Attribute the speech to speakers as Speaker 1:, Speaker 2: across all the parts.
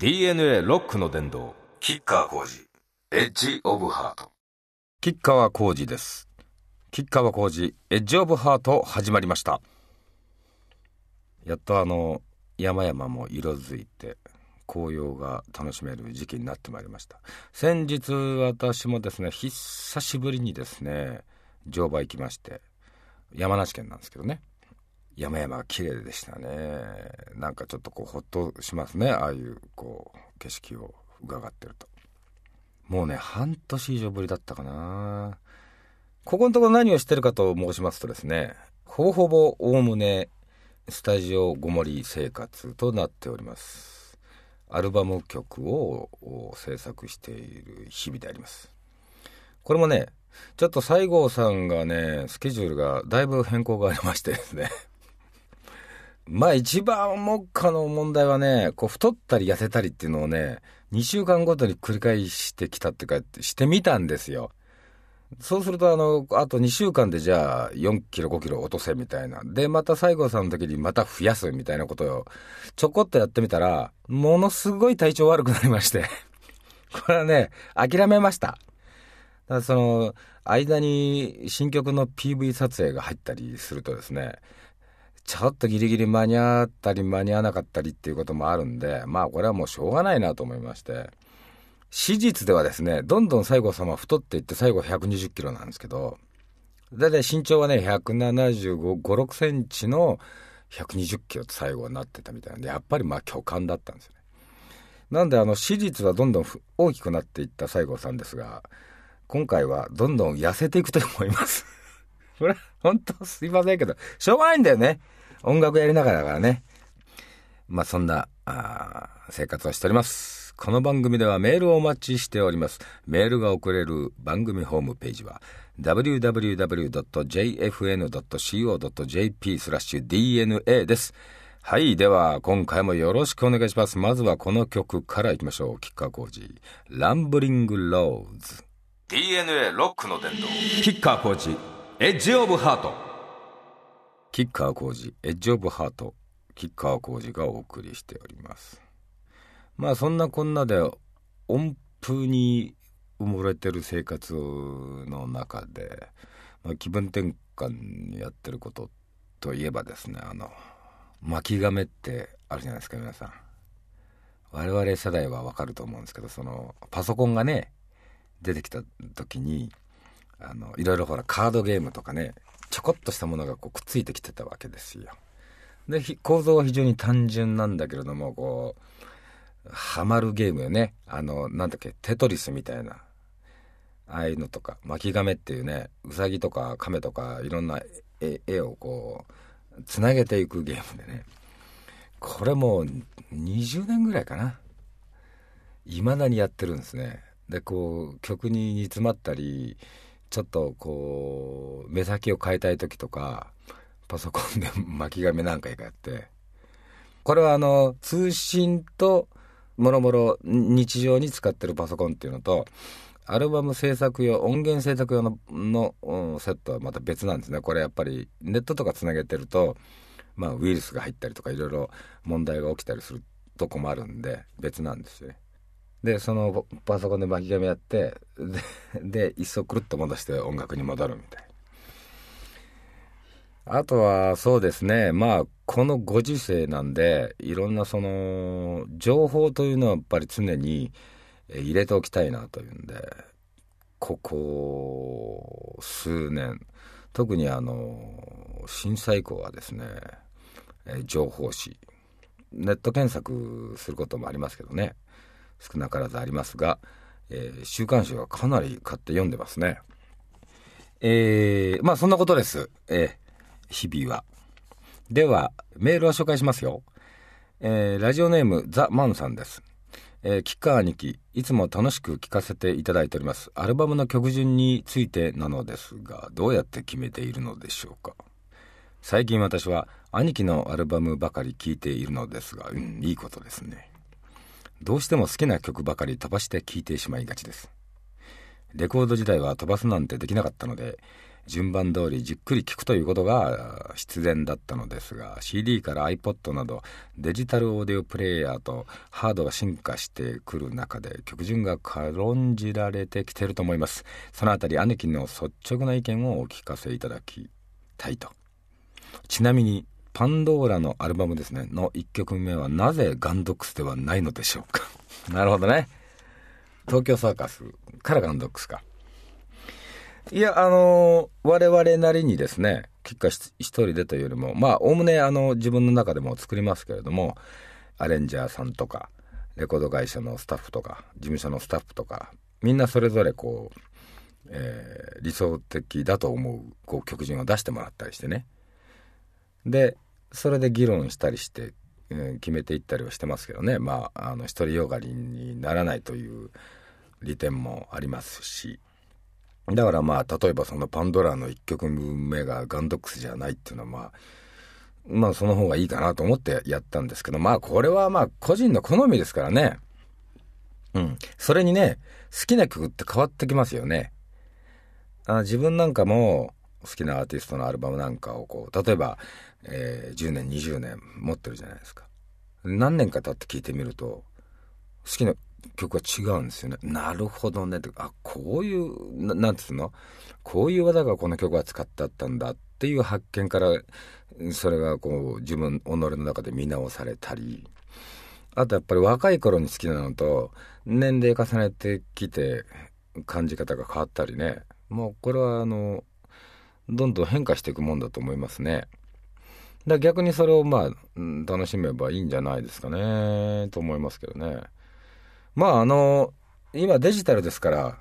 Speaker 1: DNA ロックの殿堂キッカー工事エッジオブハート。
Speaker 2: 吉川浩司です。吉川浩司エッジオブハート始まりました。やっとあの山々も色づいて紅葉が楽しめる時期になってまいりました。先日私もですね久しぶりにですね乗馬行きまして山梨県なんですけどね山々が綺麗でしたね。なんかちょっとこうほっとしますね。ああいうこう景色を伺ってると。もうね半年以上ぶりだったかな。ここのところ何をしてるかと申しますとですねほぼほぼおおむねスタジオごもり生活となっております。アルバム曲を制作している日々であります。これもねちょっと西郷さんがねスケジュールがだいぶ変更がありましてですね。まあ一番目下の問題はね、こう太ったり痩せたりっていうのをね、2週間ごとに繰り返してきたっていうか、してみたんですよ。そうすると、あの、あと2週間でじゃあ4キロ5キロ落とせみたいな。で、また西郷さんの時にまた増やすみたいなことをちょこっとやってみたら、ものすごい体調悪くなりまして これはね、諦めました。だその、間に新曲の PV 撮影が入ったりするとですね、ちょっとギリギリ間に合ったり間に合わなかったりっていうこともあるんで、まあこれはもうしょうがないなと思いまして、史実ではですね、どんどん西郷様太っていって最後120キロなんですけど、だいたい身長はね、175、5、6センチの120キロって最後になってたみたいなんで、やっぱりまあ巨漢だったんですよね。なんであの史実はどんどん大きくなっていった西郷さんですが、今回はどんどん痩せていくと思います。これ、本当すいませんけど、しょうがないんだよね。音楽やりながらだからね。まあそんなあ生活をしております。この番組ではメールをお待ちしております。メールが送れる番組ホームページは www.jfn.co.jp スラッシュ DNA です。はい。では、今回もよろしくお願いします。まずはこの曲からいきましょう。キッカー工事。ランブリングローズ。
Speaker 1: DNA ロックの伝道。キッカー工事。エッジオブハート。
Speaker 2: キッカー工事エッジオブハートキッカー工事がお送りしております。まあそんなこんなで音符に埋もれてる生活の中で、まあ、気分転換にやってることといえばですねあの巻き亀ってあるじゃないですか皆さん。我々世代はわかると思うんですけどそのパソコンがね出てきた時にあのいろいろほらカードゲームとかねちょこっとしたものがこうくっついてきてたわけですよ。で構造は非常に単純なんだけれどもこうハマるゲームよね。あのなんだっけテトリスみたいな。ああいうのとか巻き亀っていうねうさぎとか亀とかいろんな絵をこうつなげていくゲームでね。これもう20年ぐらいかな。いまだにやってるんですね。でこう曲に煮詰まったりちょっとこう目先を変えたい時とかパソコンで巻き紙何回かやって。これはあの通信ともろもろ日常に使ってるパソコンっていうのとアルバム制作用音源制作用のの、セットはまた別なんですね。これやっぱりネットとかつなげてると、まあ、ウイルスが入ったりとかいろいろ問題が起きたりするとこもあるんで別なんですよね。でそのパソコンで巻き髪やってで一層くるっと戻して音楽に戻るみたいあとはそうですね。まあこのご時世なんでいろんなその情報というのはやっぱり常に入れておきたいなというんでここ数年特にあの震災以降はですね情報誌ネット検索することもありますけどね。少なからずありますが、えー、週刊誌はかなり買って読んでますね。えー、まあそんなことです。えー、日々は。では、メールを紹介しますよ。えー、ラジオネームザ・マンさんです。えー、キッカー兄貴、いつも楽しく聴かせていただいております。アルバムの曲順についてなのですが、どうやって決めているのでしょうか。最近私は兄貴のアルバムばかり聴いているのですが、うん、いいことですね。どうしても好きな曲ばかり飛ばして聴いてしまいがちです。レコード時代は飛ばすなんてできなかったので、順番通りじっくり聴くということが必然だったのですが CD から iPod などデジタルオーディオプレイヤーとハードが進化してくる中で曲順が軽んじられてきてると思いますそのあたり兄貴の率直な意見をお聞かせいただきたいとちなみにパンドーラのアルバムですね。の1曲目はなぜガンドックスではないのでしょうか。なるほどね。東京サーカスからガンドックスか。いや、あのー、我々なりにですね、結果一人でというよりも、まあ、おおむね、あの、自分の中でも作りますけれども、アレンジャーさんとか、レコード会社のスタッフとか、事務所のスタッフとか、みんなそれぞれこう、えー、理想的だと思うこう曲順を出してもらったりしてね。で、それで議論したりして、えー、決めていったりはしてますけどね。まあ、あの、独りよがりにならないという利点もありますし、だからまあ、例えばそのパンドラの1曲目がガンドックスじゃないっていうのはまあ、まあその方がいいかなと思ってやったんですけど、まあこれはまあ個人の好みですからね。うん。それにね、好きな曲って変わってきますよね。あ自分なんかも好きなアーティストのアルバムなんかをこう、例えば、えー、10年、20年持ってるじゃないですか。何年か経って聞いてみると、好きな曲は違うんですよね。なるほどね。あ、こういう、ななんつうの？こういう技がこの曲は使ってあったんだっていう発見から、それがこう自分、己の中で見直されたり、あとやっぱり若い頃に好きなのと、年齢重ねてきて感じ方が変わったりね。もうこれはあの、どんどん変化していくもんだと思いますね。だ逆にそれをまあ、楽しめばいいんじゃないですかね、と思いますけどね。まああの今デジタルですから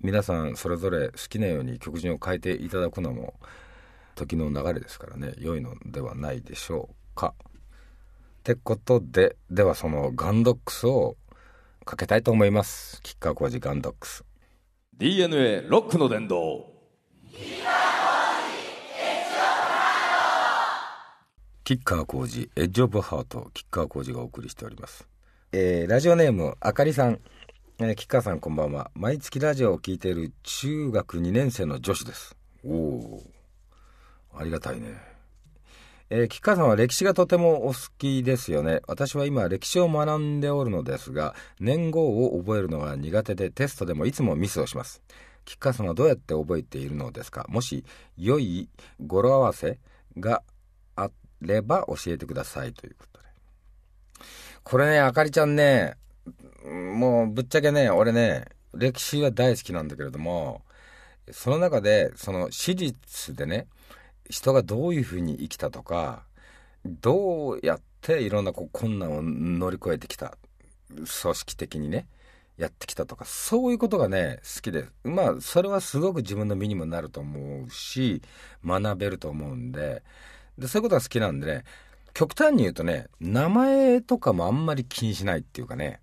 Speaker 2: 皆さんそれぞれ好きなように曲順を変えていただくのも時の流れですからね良いのではないでしょうか。ってことでではそのガンドックスをかけたいと思います吉川浩司ガンドックス
Speaker 1: DNA ロックの殿堂
Speaker 2: 吉川浩司エッジオブハート吉川浩司がお送りしております。えー、ラジオネームあかりさん、えー、吉川さんこんばんは。毎月ラジオを聴いている中学2年生の女子です。おおありがたいね。えー、吉川さんは歴史がとてもお好きですよね。私は今歴史を学んでおるのですが、年号を覚えるのが苦手でテストでもいつもミスをします。吉川さんはどうやって覚えているのですか？もし良い語呂合わせがあれば教えてくださいということで。これね、あかりちゃんね、もうぶっちゃけね、俺ね、歴史は大好きなんだけれども、その中で、その史実でね、人がどういうふうに生きたとか、どうやっていろんなこう困難を乗り越えてきた、組織的にね、やってきたとか、そういうことがね、好きで、まあ、それはすごく自分の身にもなると思うし、学べると思うんで、で、そういうことが好きなんでね、極端に言うとね、名前とかもあんまり気にしないっていうかね、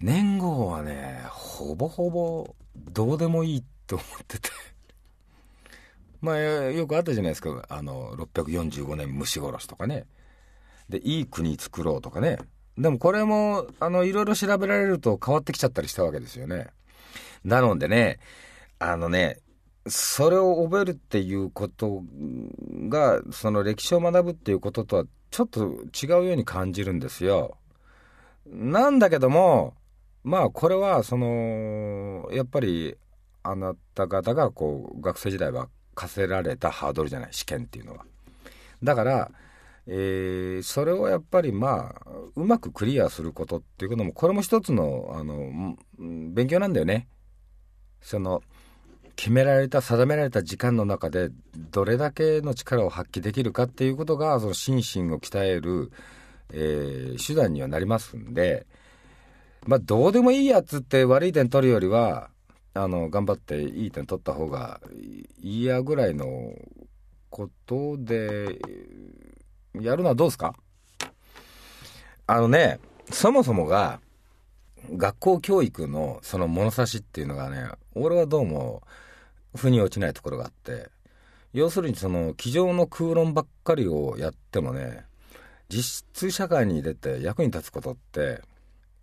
Speaker 2: 年号はね、ほぼほぼどうでもいいって思ってて まあ、よくあったじゃないですか。あの、645年虫殺しとかね。で、いい国作ろうとかね。でもこれも、あの、いろいろ調べられると変わってきちゃったりしたわけですよね。なのでね、あのね、それを覚えるっていうことが、その歴史を学ぶっていうこととはちょっと違うように感じるんですよ。なんだけども、まあこれはその、やっぱりあなた方がこう学生時代は課せられたハードルじゃない、試験っていうのは。だから、えー、それをやっぱりまあ、うまくクリアすることっていうことも、これも一つの、あの、勉強なんだよね。その、決められた定められた時間の中でどれだけの力を発揮できるかっていうことがその心身を鍛える、えー、手段にはなりますんでまあどうでもいいやつって悪い点取るよりはあの頑張っていい点取った方がいいやぐらいのことでやるのはどうですか？あのねそもそもが学校教育のその物差しっていうのがね俺はどうも腑に落ちないところがあって要するにその机上の空論ばっかりをやってもね実質社会に出て役に立つことって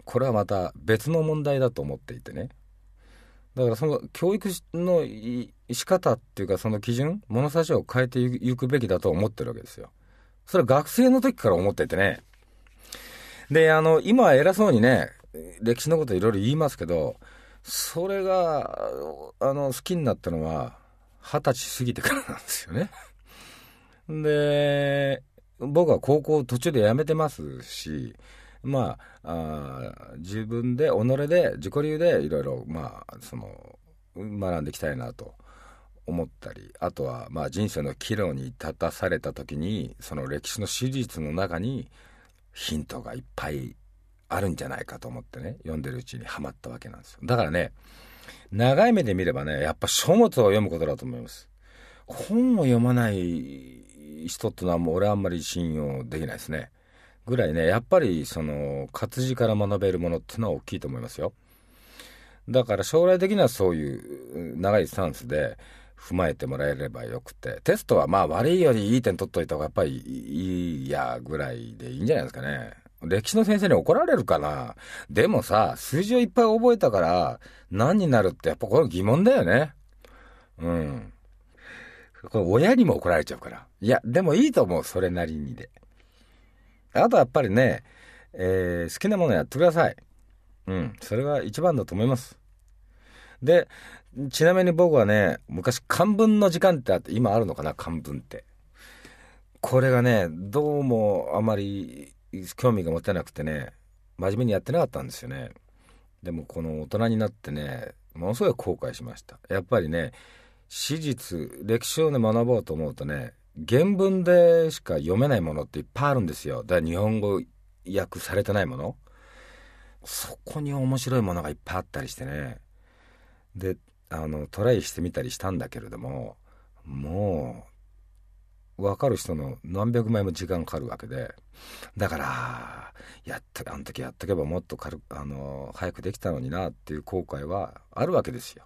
Speaker 2: これはまた別の問題だと思っていてねだからその教育の仕方っていうかその基準物差しを変えていくべきだと思ってるわけですよ。それは学生の時から思っててね。で、あの、今は偉そうにね、歴史のこといろいろ言いますけど、それが、あの、好きになったのは、二十歳過ぎてからなんですよね。で、僕は高校途中で辞めてますし、まあ、自分で、己で、自己流でいろいろ、まあ、その、学んでいきたいなと思ったり、あとは、まあ、人生の岐路に立たされた時に、その歴史の史実の中に、ヒントがいっぱいあるんじゃないかと思ってね、読んでるうちにはまったわけなんですよ。だからね、長い目で見ればね、やっぱ書物を読むことだと思います。本を読まない人ってのはもう俺はあんまり信用できないですね。ぐらいね、やっぱりその活字から学べるものっていうのは大きいと思いますよ。だから将来的にはそういう長いスタンスで踏まえてもらえればよくて、テストはまあ悪いよりいい点取っといた方がやっぱりいいやぐらいでいいんじゃないですかね。歴史の先生に怒られるかな？でもさ、数字をいっぱい覚えたから何になるってやっぱこれ疑問だよね。うん。これ親にも怒られちゃうから。いや、でもいいと思う、それなりにで。あとやっぱりね、えー、好きなものやってください。うん、それが一番だと思います。で、ちなみに僕はね、昔漢文の時間ってあって、今あるのかな、漢文って。これがね、どうもあまり興味が持てなくてね、真面目にやってなかったんですよね。でもこの大人になってね、ものすごい後悔しました。やっぱりね、史実、歴史をね、学ぼうと思うとね、原文でしか読めないものっていっぱいあるんですよ。だから日本語訳されてないもの。そこに面白いものがいっぱいあったりしてね。で、あの、トライしてみたりしたんだけれども、もう、分かる人の何百枚も時間かかるわけで。だから、やった、あの時やっとけばもっと軽あの、早くできたのになっていう後悔はあるわけですよ。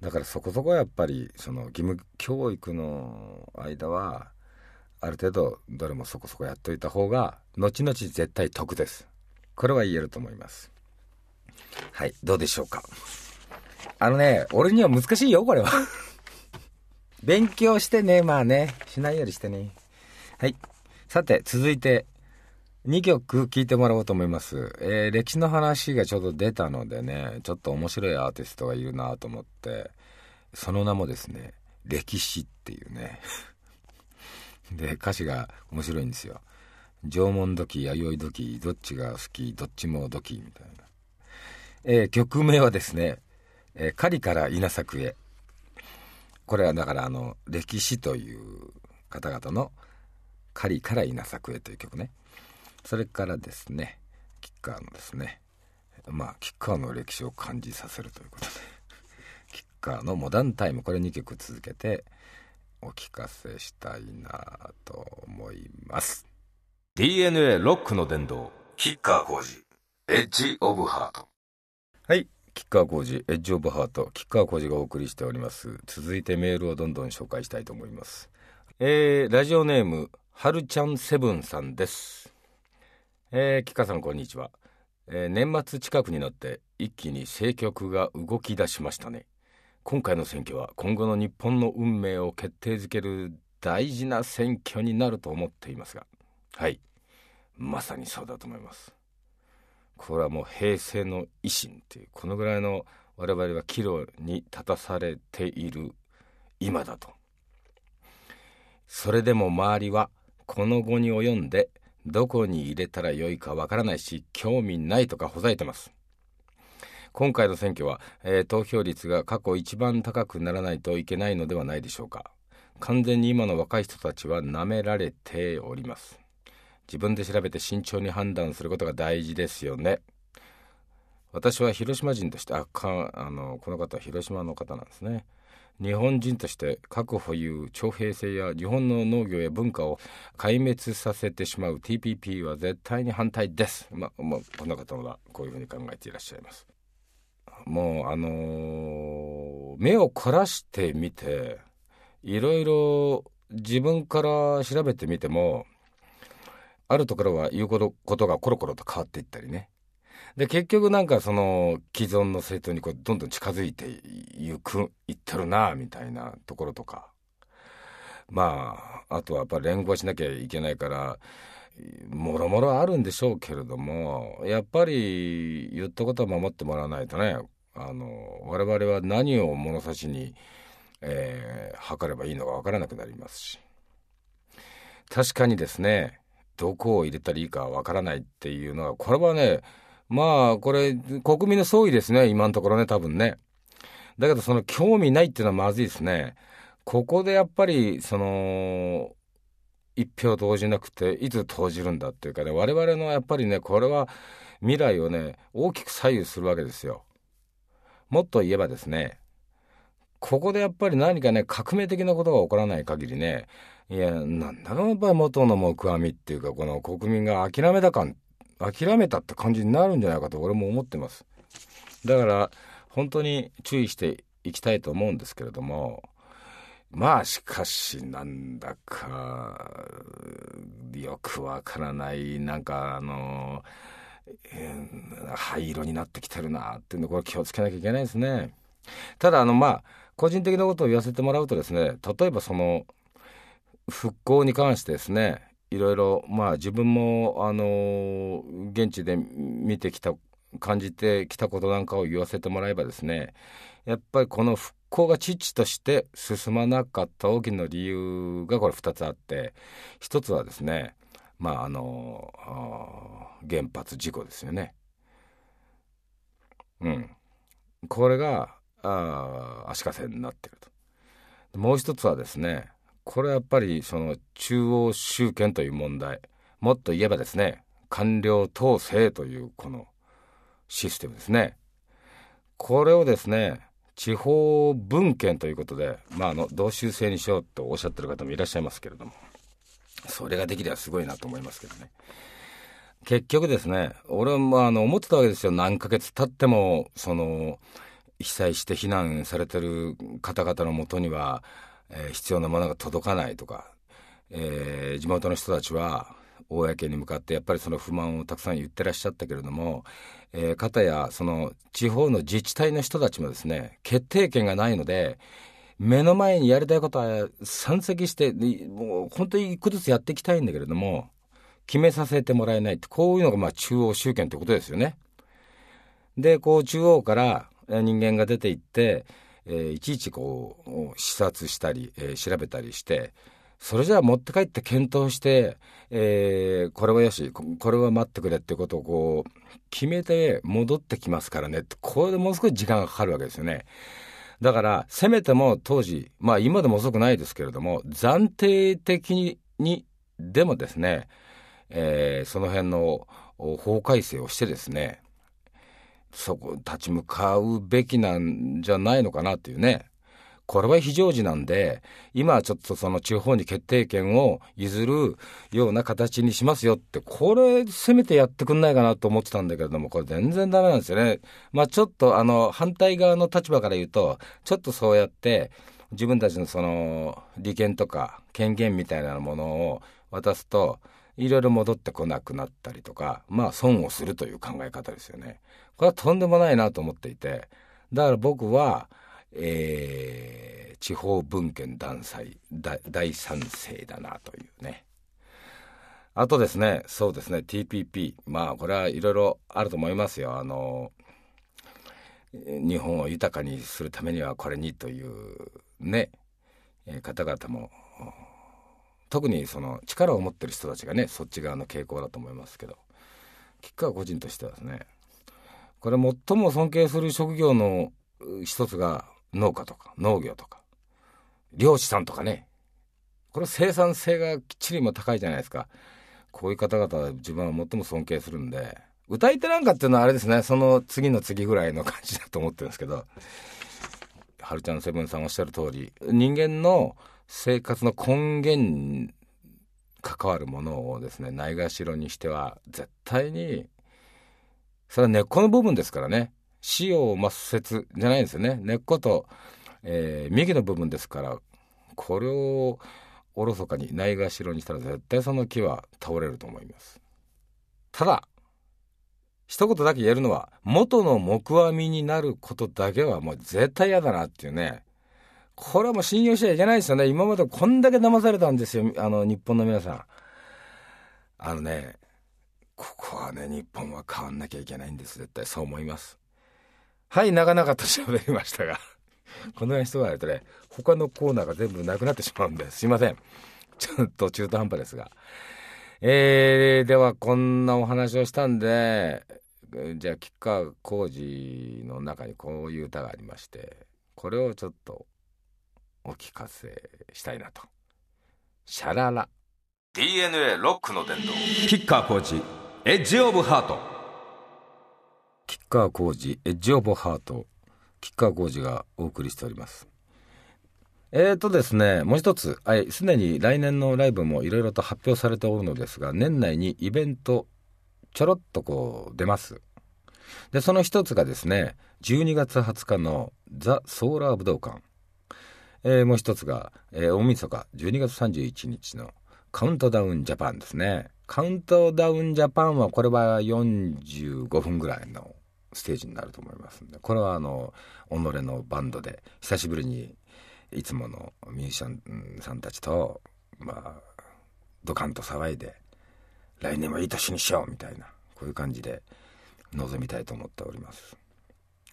Speaker 2: だからそこそこやっぱりその義務教育の間はある程度どれもそこそこやっといた方が後々絶対得ですこれは言えると思いますはいどうでしょうかあのね俺には難しいよこれは勉強してねまあねしないよりしてねはいさて続いて2曲聴いてもらおうと思います。えー、歴史の話がちょうど出たのでね、ちょっと面白いアーティストがいるなと思って、その名もですね、歴史っていうね。で、歌詞が面白いんですよ。縄文土器、弥生土器、どっちが好き、どっちも土器みたいな。えー、曲名はですね、えー、狩りから稲作へ。これはだからあの、歴史という方々の狩りから稲作へという曲ね。それからですねキッカーのですねまあキッカーの歴史を感じさせるということで。キッカーのモダンタイム。これ2曲続けてお聞かせしたいなと思います。
Speaker 1: DNA ロックの殿堂。キッカー工事。エッジオブハート。
Speaker 2: はいキッカー工事エッジオブハートキッカー工事がお送りしております。続いてメールをどんどん紹介したいと思います。えー、ラジオネームはるちゃんセブンさんです。えー、キカさんこんにちは、えー、年末近くになって一気に政局が動き出しましたね。今回の選挙は今後の日本の運命を決定づける大事な選挙になると思っていますが。はい。まさにそうだと思います。これはもう平成の維新っていうこのぐらいの我々は岐路に立たされている今だとそれでも周りはこの後に及んでどこに入れたらよいかわからないし、興味ないとかほざいてます。今回の選挙は、えー、投票率が過去一番高くならないといけないのではないでしょうか。完全に今の若い人たちは舐められております。自分で調べて慎重に判断することが大事ですよね。私は広島人として、あ、かあの、この方は広島の方なんですね。日本人として核保有徴兵制や日本の農業や文化を壊滅させてしまう TPP は絶対に反対です。ま、まこの方はこういうふうに考えていらっしゃいます。もうあのー、目を凝らしてみていろいろ自分から調べてみてもあるところは言うことがコロコロと変わっていったりね。で結局なんかその既存の政党にこうどんどん近づいていくいってるなみたいなところとか。まああとはやっぱ連合しなきゃいけないからもろもろあるんでしょうけれどもやっぱり言ったことは守ってもらわないとね。あの我々は何を物差しに、えー、測ればいいのか分からなくなりますし。確かにですねどこを入れたらいいか分からないっていうのはこれはねまあこれ国民の総意ですね今のところね多分ね。だけどその興味ないっていうのはまずいですね。ここでやっぱりその一票投じなくていつ投じるんだっていうかね我々のやっぱりねこれは未来をね大きく左右するわけですよ。もっと言えばですねここでやっぱり何かね革命的なことが起こらない限りねいやなんだろうやっぱり元の木阿弥っていうかこの国民が諦めた感諦めたって感じになるんじゃないかと俺も思ってます。だから本当に注意していきたいと思うんですけれどもまあしかしなんだかよくわからないなんかあの、灰色になってきてるなっていうのこれ気をつけなきゃいけないですね。ただあのまあ個人的なことを言わせてもらうとですね例えばその復興に関してですねいろいろまあ自分もあの現地で見てきた感じてきたことなんかを言わせてもらえばですねやっぱりこの復興が遅々として進まなかった大きな理由がこれ2つあって1つはですねまああの原発事故ですよね。うん、これがあ足かせになってると。もう一つはですねこれはやっぱりその中央集権という問題。もっと言えばですね官僚統制というこのシステムですね。これをですね地方分権ということで、まあ、あの同州制にしようとおっしゃってる方もいらっしゃいますけれどもそれができればすごいなと思いますけどね。結局ですね俺もあの思ってたわけですよ。何ヶ月経ってもその被災して避難されてる方々のもとにはえー、必要なものが届かないとか、えー、地元の人たちは公に向かってやっぱりその不満をたくさん言ってらっしゃったけれども、えー、方やその地方の自治体の人たちもですね決定権がないので目の前にやりたいことは山積してもう本当に一個ずつやっていきたいんだけれども決めさせてもらえないってこういうのがまあ中央集権ってことですよね。でこう中央から人間が出ていってえー、いちいちこう視察したり、えー、調べたりしてそれじゃあ持って帰って検討して、えー、これはよしこれは待ってくれってことをこう決めて戻ってきますからねこれでもう少し時間がかかるわけですよね。だからせめても当時まあ今でも遅くないですけれども暫定的にでもですね、えー、その辺の法改正をしてですねそこ立ち向かうべきなんじゃないのかなっていうね。これは非常時なんで、今はちょっとその地方に決定権を譲るような形にしますよって、これせめてやってくんないかなと思ってたんだけれども、これ全然ダメなんですよね。まあちょっとあの反対側の立場から言うと、ちょっとそうやって自分たちのその利権とか権限みたいなものを渡すと、いろいろ戻ってこなくなったりとか、まあ損をするという考え方ですよね。これはとんでもないなと思っていて、だから僕は、えー、地方分権断裁大賛成だなというね。あとですね、そうですね、TPP。まあ、これはいろいろあると思いますよ。あの、日本を豊かにするためにはこれにというね、方々も特にその力を持ってる人たちがねそっち側の傾向だと思いますけど。吉川個人としてはですね。これ最も尊敬する職業の一つが農家とか農業とか。漁師さんとかね。これ生産性がきっちりも高いじゃないですか。こういう方々は自分は最も尊敬するんで。歌い手なんかっていうのはあれですね。その次の次ぐらいの感じだと思ってるんですけど。はるちゃんセブンさんおっしゃる通り人間の生活の根源に関わるものをですねないがしろにしては絶対にそれは根っこの部分ですからね死を抹殺じゃないんですよね根っこと、えー、幹の部分ですからこれをおろそかにないがしろにしたら絶対その木は倒れると思いますただ一言だけ言えるのは、元の木阿弥になることだけはもう絶対嫌だなっていうね。これはもう信用しちゃいけないですよね。今までこんだけ騙されたんですよ、あの、日本の皆さん。あのね、ここはね、日本は変わんなきゃいけないんです。絶対そう思います。はい、長々と喋りましたが。この辺人がやるとね、他のコーナーが全部なくなってしまうんで、すすいません。ちょっと中途半端ですが。えー、ではこんなお話をしたんで、じゃあ吉川浩司の中にこういう歌がありまして、これをちょっとお聞かせしたいなと。シャララ。
Speaker 1: DNA ロックの伝道。吉川晃司、 Edge of Heart。
Speaker 2: 吉川晃司、 Edge of Heart。吉川晃司がお送りしております。えーとですね、もう一つ、はい、すでに来年のライブもいろいろと発表されておるのですが、年内にイベント、ちょろっとこう出ます。で、その一つがですね、12月20日のザ・ソーラー武道館。えー、もう一つが、えー、大晦日、12月31日のカウントダウンジャパンですね。カウントダウンジャパンは、これは45分ぐらいのステージになると思いますんで、これはあの、己のバンドで、久しぶりにいつものミュージシャンさんたちと、まあ、ドカンと騒いで、来年はいい年にしようみたいな、こういう感じで臨みたいと思っております。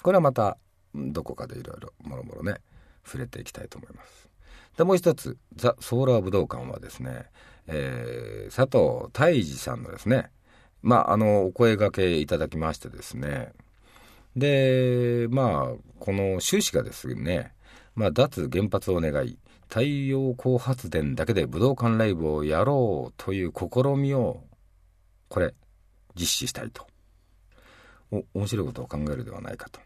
Speaker 2: これはまた、どこかでいろいろ、もろもろね、触れていきたいと思います。で、もう一つ、ザ・ソーラー武道館はですね、えー、佐藤泰治さんのですね、まあ、あの、お声がけいただきましてですね、で、まあ、この趣旨がですね、まあ、脱原発を願い、太陽光発電だけで武道館ライブをやろうという試みを、これ、実施したいと。お、面白いことを考えるではないかと。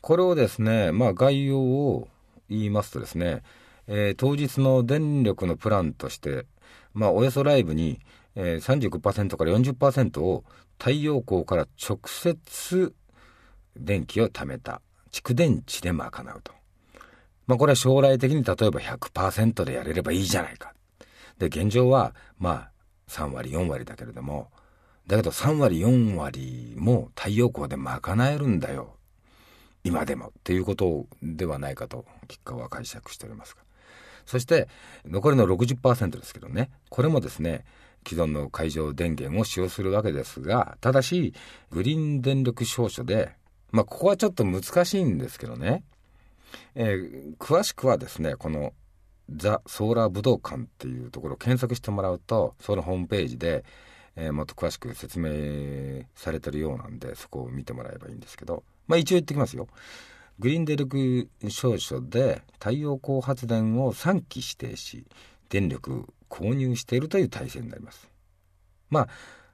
Speaker 2: これをですね、まあ概要を言いますとですね、えー、当日の電力のプランとして、まあおよそライブに、えー、35%から40%を太陽光から直接電気を貯めた蓄電池で賄うと。まあこれは将来的に例えば100%でやれればいいじゃないか。で、現状はまあ3割4割だけれども、だけど3割4割も太陽光で賄えるんだよ。今でもっていうことではないかと吉川は解釈しておりますが。そして残りの60%ですけどね、これもですね、既存の海上電源を使用するわけですが、ただし、グリーン電力証書で、まあ、ここはちょっと難しいんですけどね、えー、詳しくはですね、このザ・ソーラー武道館っていうところを検索してもらうと、そのホームページで、えー、もっと詳しく説明されてるようなんで、そこを見てもらえばいいんですけど、まあ一応言ってきますよ。グリーンデルク証書で太陽光発電を3期指定し、電力購入しているという体制になります。まあ、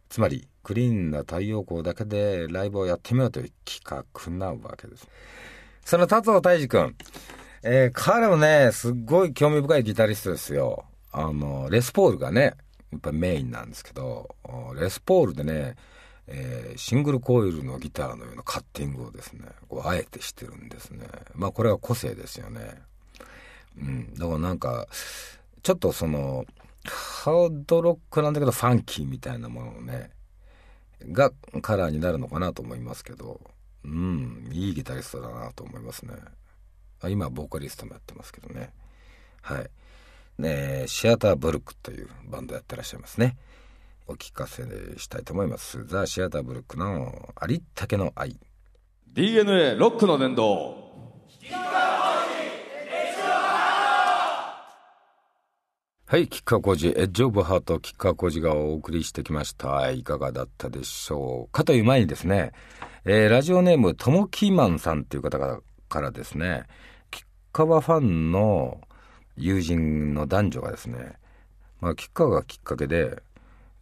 Speaker 2: つまり、クリーンな太陽光だけでライブをやってみようという企画なわけです。その達夫大治君、えー、彼もね、すっごい興味深いギタリストですよ。あの、レスポールがね、やっぱメインなんですけど、レスポールでね、えー、シングルコイルのギターのようなカッティングをですね、こうあえてしてるんですね。まあこれは個性ですよね。うん。だからなんか、ちょっとその、ハードロックなんだけどファンキーみたいなものをね、がカラーになるのかなと思いますけど、うん、いいギタリストだなと思いますねあ。今、ボーカリストもやってますけどね。はい。ねシアターブルックというバンドやってらっしゃいますね。お聞かせしたいと思います。ザ・シアターブルックのありったけの愛。
Speaker 1: DNA ロックの伝道。
Speaker 2: はい、吉川浩司、エッジオブハート、吉川浩司がお送りしてきました。いかがだったでしょうか？という前にですね、えー、ラジオネーム、ともきまんさんという方からですね、吉川ファンの友人の男女がですね、まあ、吉川がきっかけで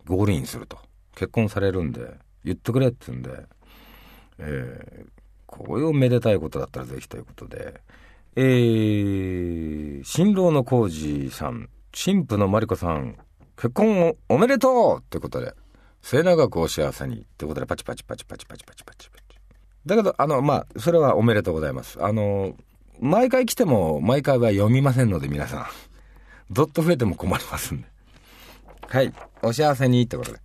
Speaker 2: 合流すると。結婚されるんで、言ってくれって言うんで、えー、こういうめでたいことだったらぜひということで、えー、新郎の浩二さん、新婦のマリコさん、結婚おめでとうってことで、末永くお幸せにってことでパチパチパチパチパチパチパチパチ。だけど、あの、まあ、それはおめでとうございます。あの、毎回来ても、毎回は読みませんので、皆さん。ドット増えても困りますんで。はい。お幸せにってことで。っ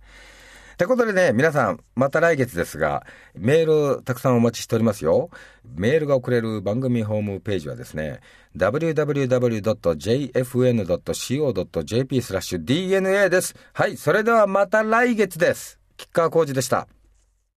Speaker 2: てことでね、皆さん、また来月ですが、メールたくさんお待ちしておりますよ。メールが送れる番組ホームページはですね、www.jfn.co.jp スラッシュ DNA です。はい、それではまた来月です。吉川浩司でした。